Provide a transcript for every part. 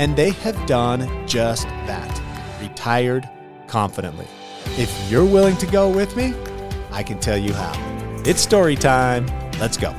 And they have done just that retired confidently. If you're willing to go with me, I can tell you how. It's story time. Let's go.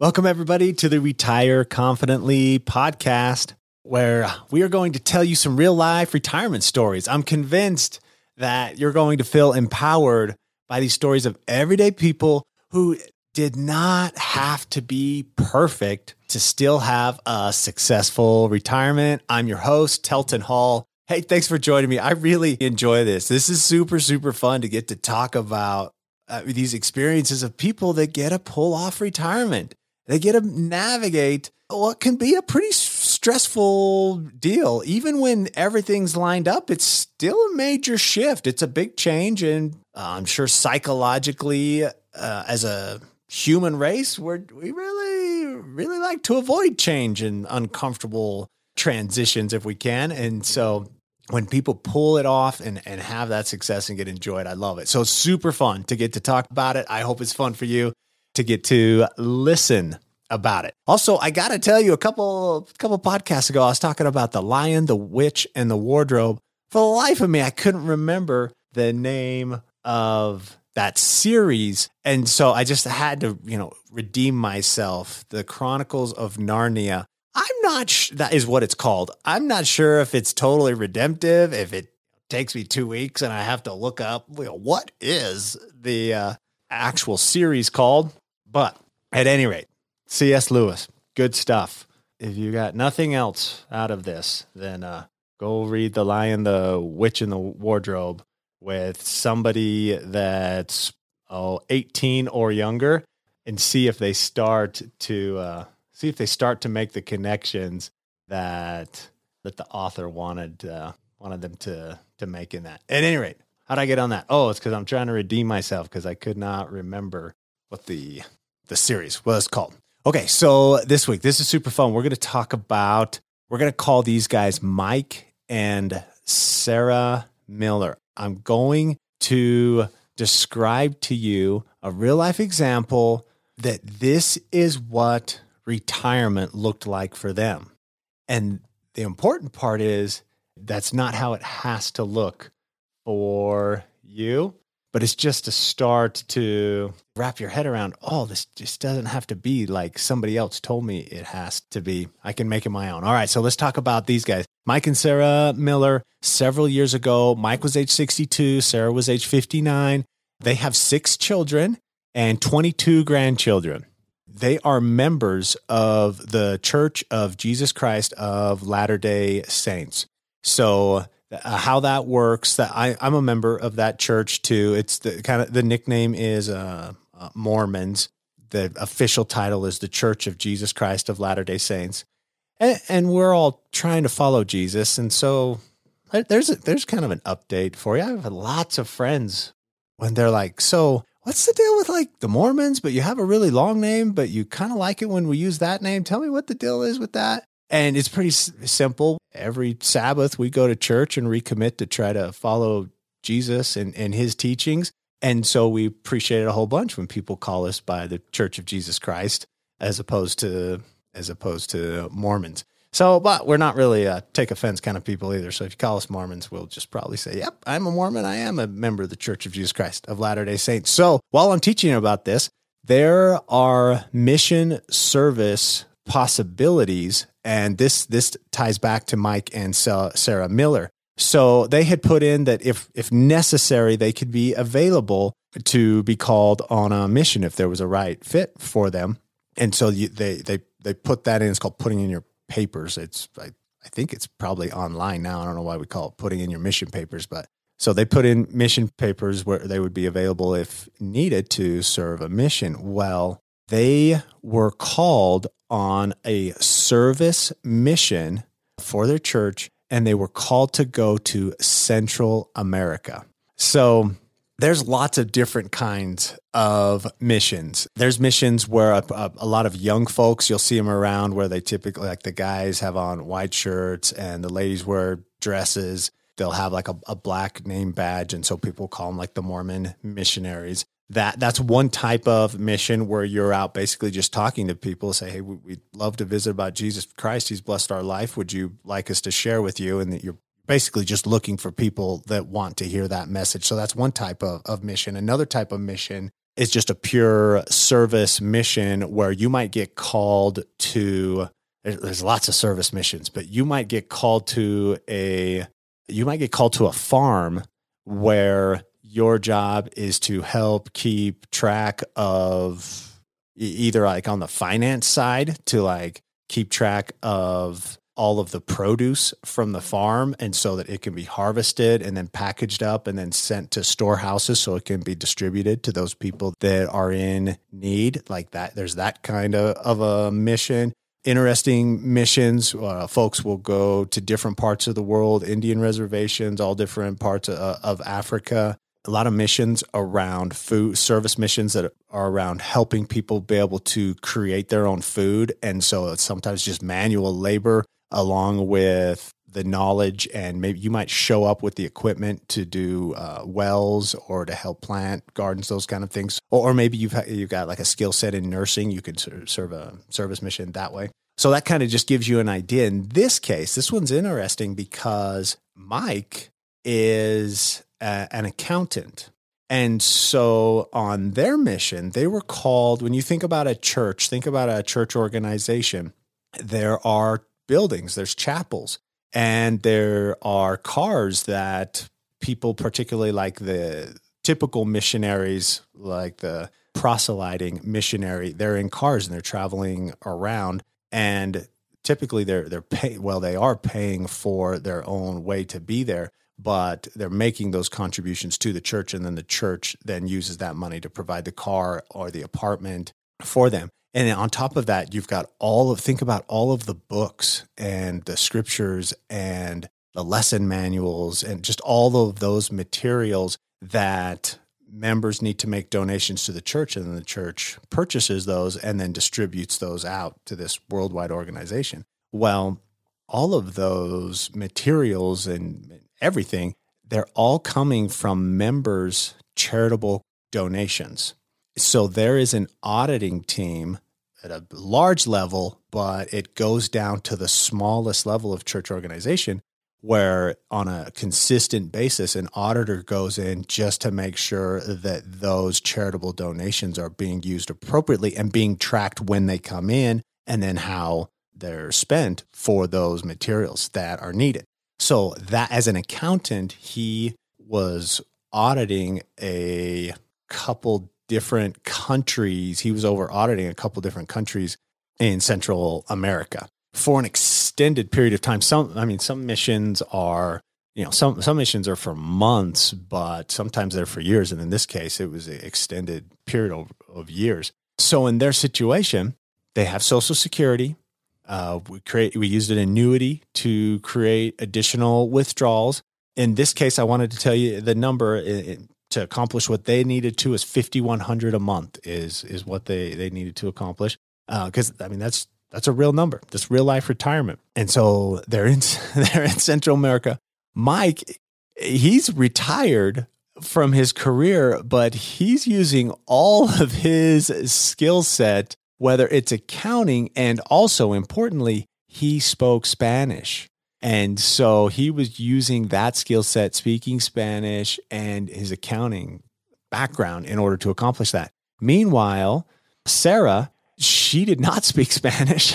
Welcome, everybody, to the Retire Confidently podcast, where we are going to tell you some real life retirement stories. I'm convinced that you're going to feel empowered by these stories of everyday people who did not have to be perfect to still have a successful retirement. I'm your host, Telton Hall. Hey, thanks for joining me. I really enjoy this. This is super, super fun to get to talk about uh, these experiences of people that get to pull off retirement. They get to navigate what can be a pretty stressful deal. Even when everything's lined up, it's still a major shift. It's a big change. And uh, I'm sure psychologically, uh, as a human race, we're, we really, really like to avoid change and uncomfortable transitions if we can. And so when people pull it off and, and have that success and get enjoyed, I love it. So super fun to get to talk about it. I hope it's fun for you to get to listen about it. Also, I got to tell you a couple couple podcasts ago I was talking about the lion, the witch and the wardrobe. For the life of me, I couldn't remember the name of that series and so I just had to, you know, redeem myself. The Chronicles of Narnia. I'm not sh- that is what it's called. I'm not sure if it's totally redemptive, if it takes me 2 weeks and I have to look up you know, what is the uh, actual series called. But at any rate, C.S. Lewis, good stuff. If you got nothing else out of this, then uh, go read The Lion, the Witch, and the Wardrobe with somebody that's oh, 18 or younger and see if they start to uh, see if they start to make the connections that that the author wanted uh, wanted them to to make in that. At any rate, how'd I get on that? Oh, it's because I'm trying to redeem myself because I could not remember what the the series was called. Okay, so this week, this is super fun. We're going to talk about, we're going to call these guys Mike and Sarah Miller. I'm going to describe to you a real life example that this is what retirement looked like for them. And the important part is that's not how it has to look for you but it's just a start to wrap your head around oh this just doesn't have to be like somebody else told me it has to be. I can make it my own. All right so let's talk about these guys mike and sarah miller several years ago mike was age 62 sarah was age 59 they have six children and 22 grandchildren they are members of the church of jesus christ of latter day saints so uh, how that works. That I, I'm a member of that church too. It's the kind of the nickname is uh, uh, Mormons. The official title is the Church of Jesus Christ of Latter Day Saints, and, and we're all trying to follow Jesus. And so there's a, there's kind of an update for you. I have lots of friends when they're like, "So what's the deal with like the Mormons? But you have a really long name, but you kind of like it when we use that name. Tell me what the deal is with that." And it's pretty s- simple. Every Sabbath, we go to church and recommit to try to follow Jesus and, and his teachings. And so we appreciate it a whole bunch when people call us by the Church of Jesus Christ as opposed to as opposed to Mormons. So, but we're not really a take offense kind of people either. So if you call us Mormons, we'll just probably say, "Yep, I'm a Mormon. I am a member of the Church of Jesus Christ of Latter-day Saints." So, while I'm teaching about this, there are mission service possibilities and this this ties back to Mike and Sarah Miller. So they had put in that if if necessary, they could be available to be called on a mission if there was a right fit for them. And so you, they they they put that in. It's called putting in your papers. It's I, I think it's probably online now. I don't know why we call it putting in your mission papers, but so they put in mission papers where they would be available if needed to serve a mission. Well, they were called on a service mission for their church and they were called to go to Central America. So there's lots of different kinds of missions. There's missions where a, a, a, lot of young folks, you'll see them around where they typically, like the guys have on white shirts and the ladies wear dresses. They'll have like a, a black name badge. And so people call them like the Mormon missionaries that that's one type of mission where you're out basically just talking to people say hey we'd love to visit about jesus christ he's blessed our life would you like us to share with you and that you're basically just looking for people that want to hear that message. So that's one type of, of mission. Another type of mission is just a pure service mission where you might get called to there's lots of service missions but you might get called to a you might get called to a farm where your job is to help keep track of either like on the finance side to like keep track of all of the produce from the farm and so that it can be harvested and then packaged up and then sent to storehouses so it can be distributed to those people that are in need. Like that there's that kind of, of a mission. Interesting missions uh, folks will go to different parts of the world indian reservations all different parts of, of africa. A lot of missions around food service missions that are around helping people be able to create their own food. And so it's sometimes just manual labor along with the knowledge and maybe you might show up with the equipment to do uh, wells or to help plant gardens those kind of things. Or, or maybe you've you've got like a skill set in nursing you could serve a service mission that way. So that kind of just gives you an idea. In this case this one's interesting because mike is a, an accountant. And so on their mission, they were called, when you think about a church, think about a church organization, there are buildings, there's chapels, and there are cars that people, particularly like the typical missionaries, like the proselyting missionary, they're in cars and they're traveling around. And typically they're they're pay well, they are paying for their own way to be there but they're making those contributions to the church and then the church then uses that money to provide the car or the apartment for them and on top of that you've got all of think about all of the books and the scriptures and the lesson manuals and just all of those materials that members need to make donations to the church and then the church purchases those and then distributes those out to this worldwide organization well all of those materials and everything, they're all coming from members' charitable donations. So there is an auditing team at a large level, but it goes down to the smallest level of church organization where on a consistent basis an auditor goes in just to make sure that those charitable donations are being used appropriately and being tracked when they come in and then how they're spent for those materials that are needed. So that as an accountant, he was auditing a couple different countries. He was over auditing a couple different countries in Central America for an extended period of time. Some, I mean, some missions are, you know, some some missions are for months, but sometimes they're for years. And in this case, it was an extended period of, of years. So in their situation, they have Social Security, uh, we create we used an annuity to create additional withdrawals. In this case, I wanted to tell you the number to accomplish what they needed to is fifty one hundred a month is is what they they needed to accomplish. Because uh, I mean that's that's a real number. That's real life retirement. And so they're in they're in Central America. Mike, he's retired from his career, but he's using all of his skill set whether it's accounting and also importantly, he spoke Spanish. And so he was using that skill set, speaking Spanish and his accounting background in order to accomplish that. Meanwhile, Sarah, she did not speak Spanish.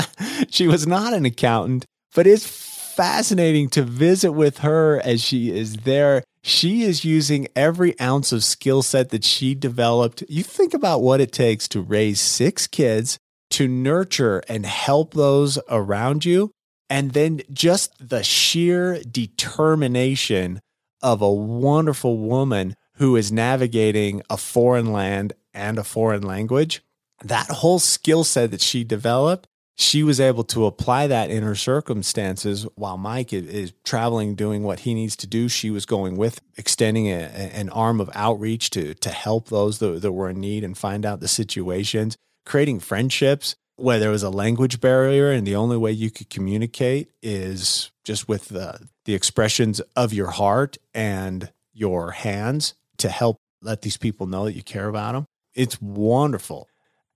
she was not an accountant, but it's fascinating to visit with her as she is there she is using every ounce of skill set that she developed. You think about what it takes to raise six kids, to nurture and help those around you, and then just the sheer determination of a wonderful woman who is navigating a foreign land and a foreign language. that whole skill set that she developed, she was able to apply that in her circumstances while Mike is, traveling, doing what he needs to do. She was going with, extending a, an arm of outreach to, to help those that, that were in need and find out the situations, creating friendships where there was a language barrier and the only way you could communicate is just with the, the expressions of your heart and your hands to help let these people know that you care about them. It's wonderful.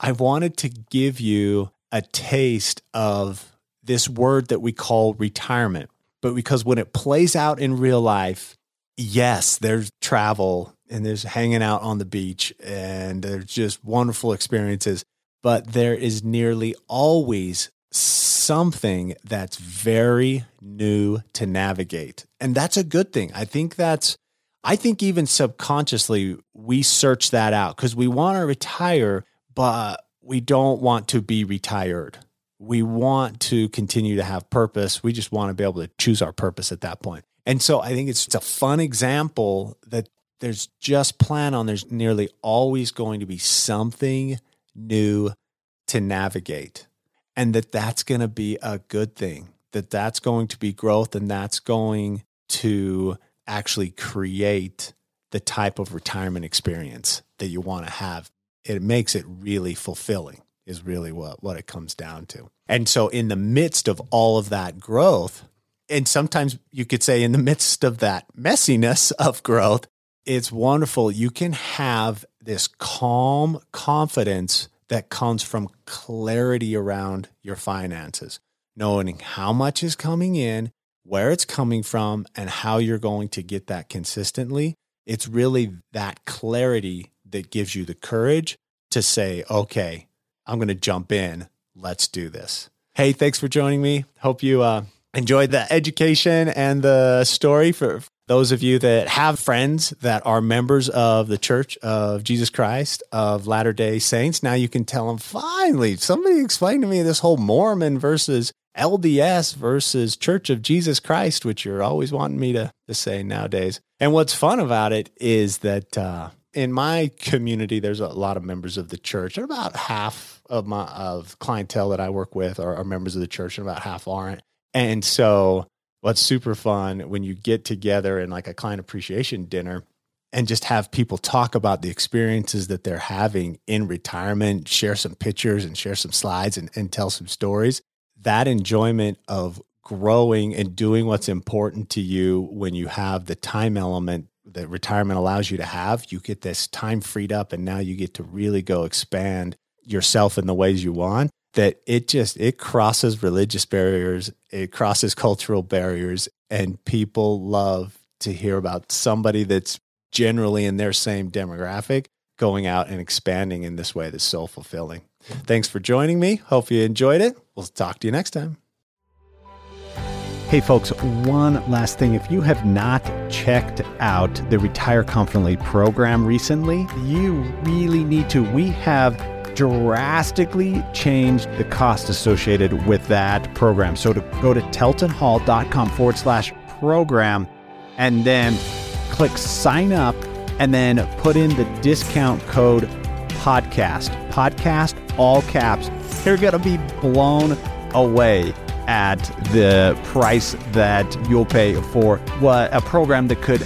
I wanted to give you a taste of this word that we call retirement. But because when it plays out in real life, yes, there's travel and there's hanging out on the beach and there's just wonderful experiences. But there is nearly always something that's very new to navigate. And that's a good thing. I think that's, I think even subconsciously, we search that out because we want to retire, but we don't want to be retired. We want to continue to have purpose. We just want to be able to choose our purpose at that point. And so I think it's, it's a fun example that there's just plan on there's nearly always going to be something new to navigate and that that's going to be a good thing that that's going to be growth and that's going to actually create the type of retirement experience that you want to have it makes it really fulfilling is really what, what it comes down to. And so in the midst of all of that growth, and sometimes you could say in the midst of that messiness of growth, it's wonderful. You can have this calm confidence that comes from clarity around your finances, knowing how much is coming in, where it's coming from, and how you're going to get that consistently. It's really that clarity that gives you the courage to say, okay, I'm going to jump in. Let's do this. Hey, thanks for joining me. Hope you uh, enjoyed the education and the story for those of you that have friends that are members of the Church of Jesus Christ of Latter day Saints. Now you can tell them, finally, somebody explain to me this whole Mormon versus LDS versus Church of Jesus Christ, which you're always wanting me to, to say nowadays. And what's fun about it is that uh, in my community, there's a lot of members of the church, and about half of my of clientele that I work with are, are members of the church, and about half aren't. And so, what's super fun when you get together in like a client appreciation dinner and just have people talk about the experiences that they're having in retirement, share some pictures and share some slides and, and tell some stories. That enjoyment of growing and doing what's important to you when you have the time element that retirement allows you to have. You get this time freed up, and now you get to really go expand yourself in the ways you want. That it just it crosses religious barriers, it crosses cultural barriers, and people love to hear about somebody that's generally in their same demographic going out and expanding in this way that's so fulfilling. Thanks for joining me. Hope you enjoyed it. We'll talk to you next time. Hey, folks, one last thing. If you have not checked out the Retire Confidently program recently, you really need to. We have drastically changed the cost associated with that program. So to go to teltonhall.com forward slash program and then click sign up and then put in the discount code podcast. Podcast, all caps. You're going to be blown away at the price that you'll pay for what a program that could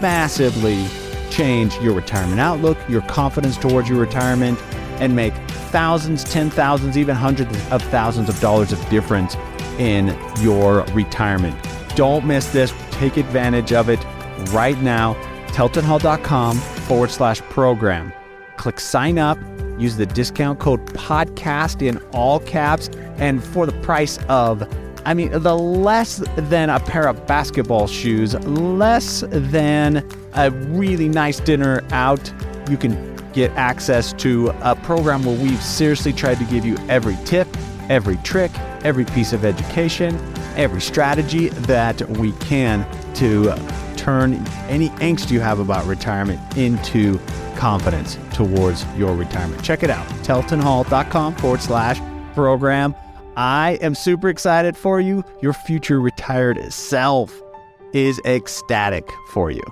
massively change your retirement outlook, your confidence towards your retirement, and make thousands, ten thousands, even hundreds of thousands of dollars of difference in your retirement. Don't miss this. Take advantage of it right now. TeltonHall.com forward slash program. Click sign up Use the discount code podcast in all caps. And for the price of, I mean, the less than a pair of basketball shoes, less than a really nice dinner out, you can get access to a program where we've seriously tried to give you every tip, every trick, every piece of education, every strategy that we can to turn any angst you have about retirement into confidence towards your retirement. Check it out, teltonhall.com forward slash program. I am super excited for you. Your future retired self is ecstatic for you.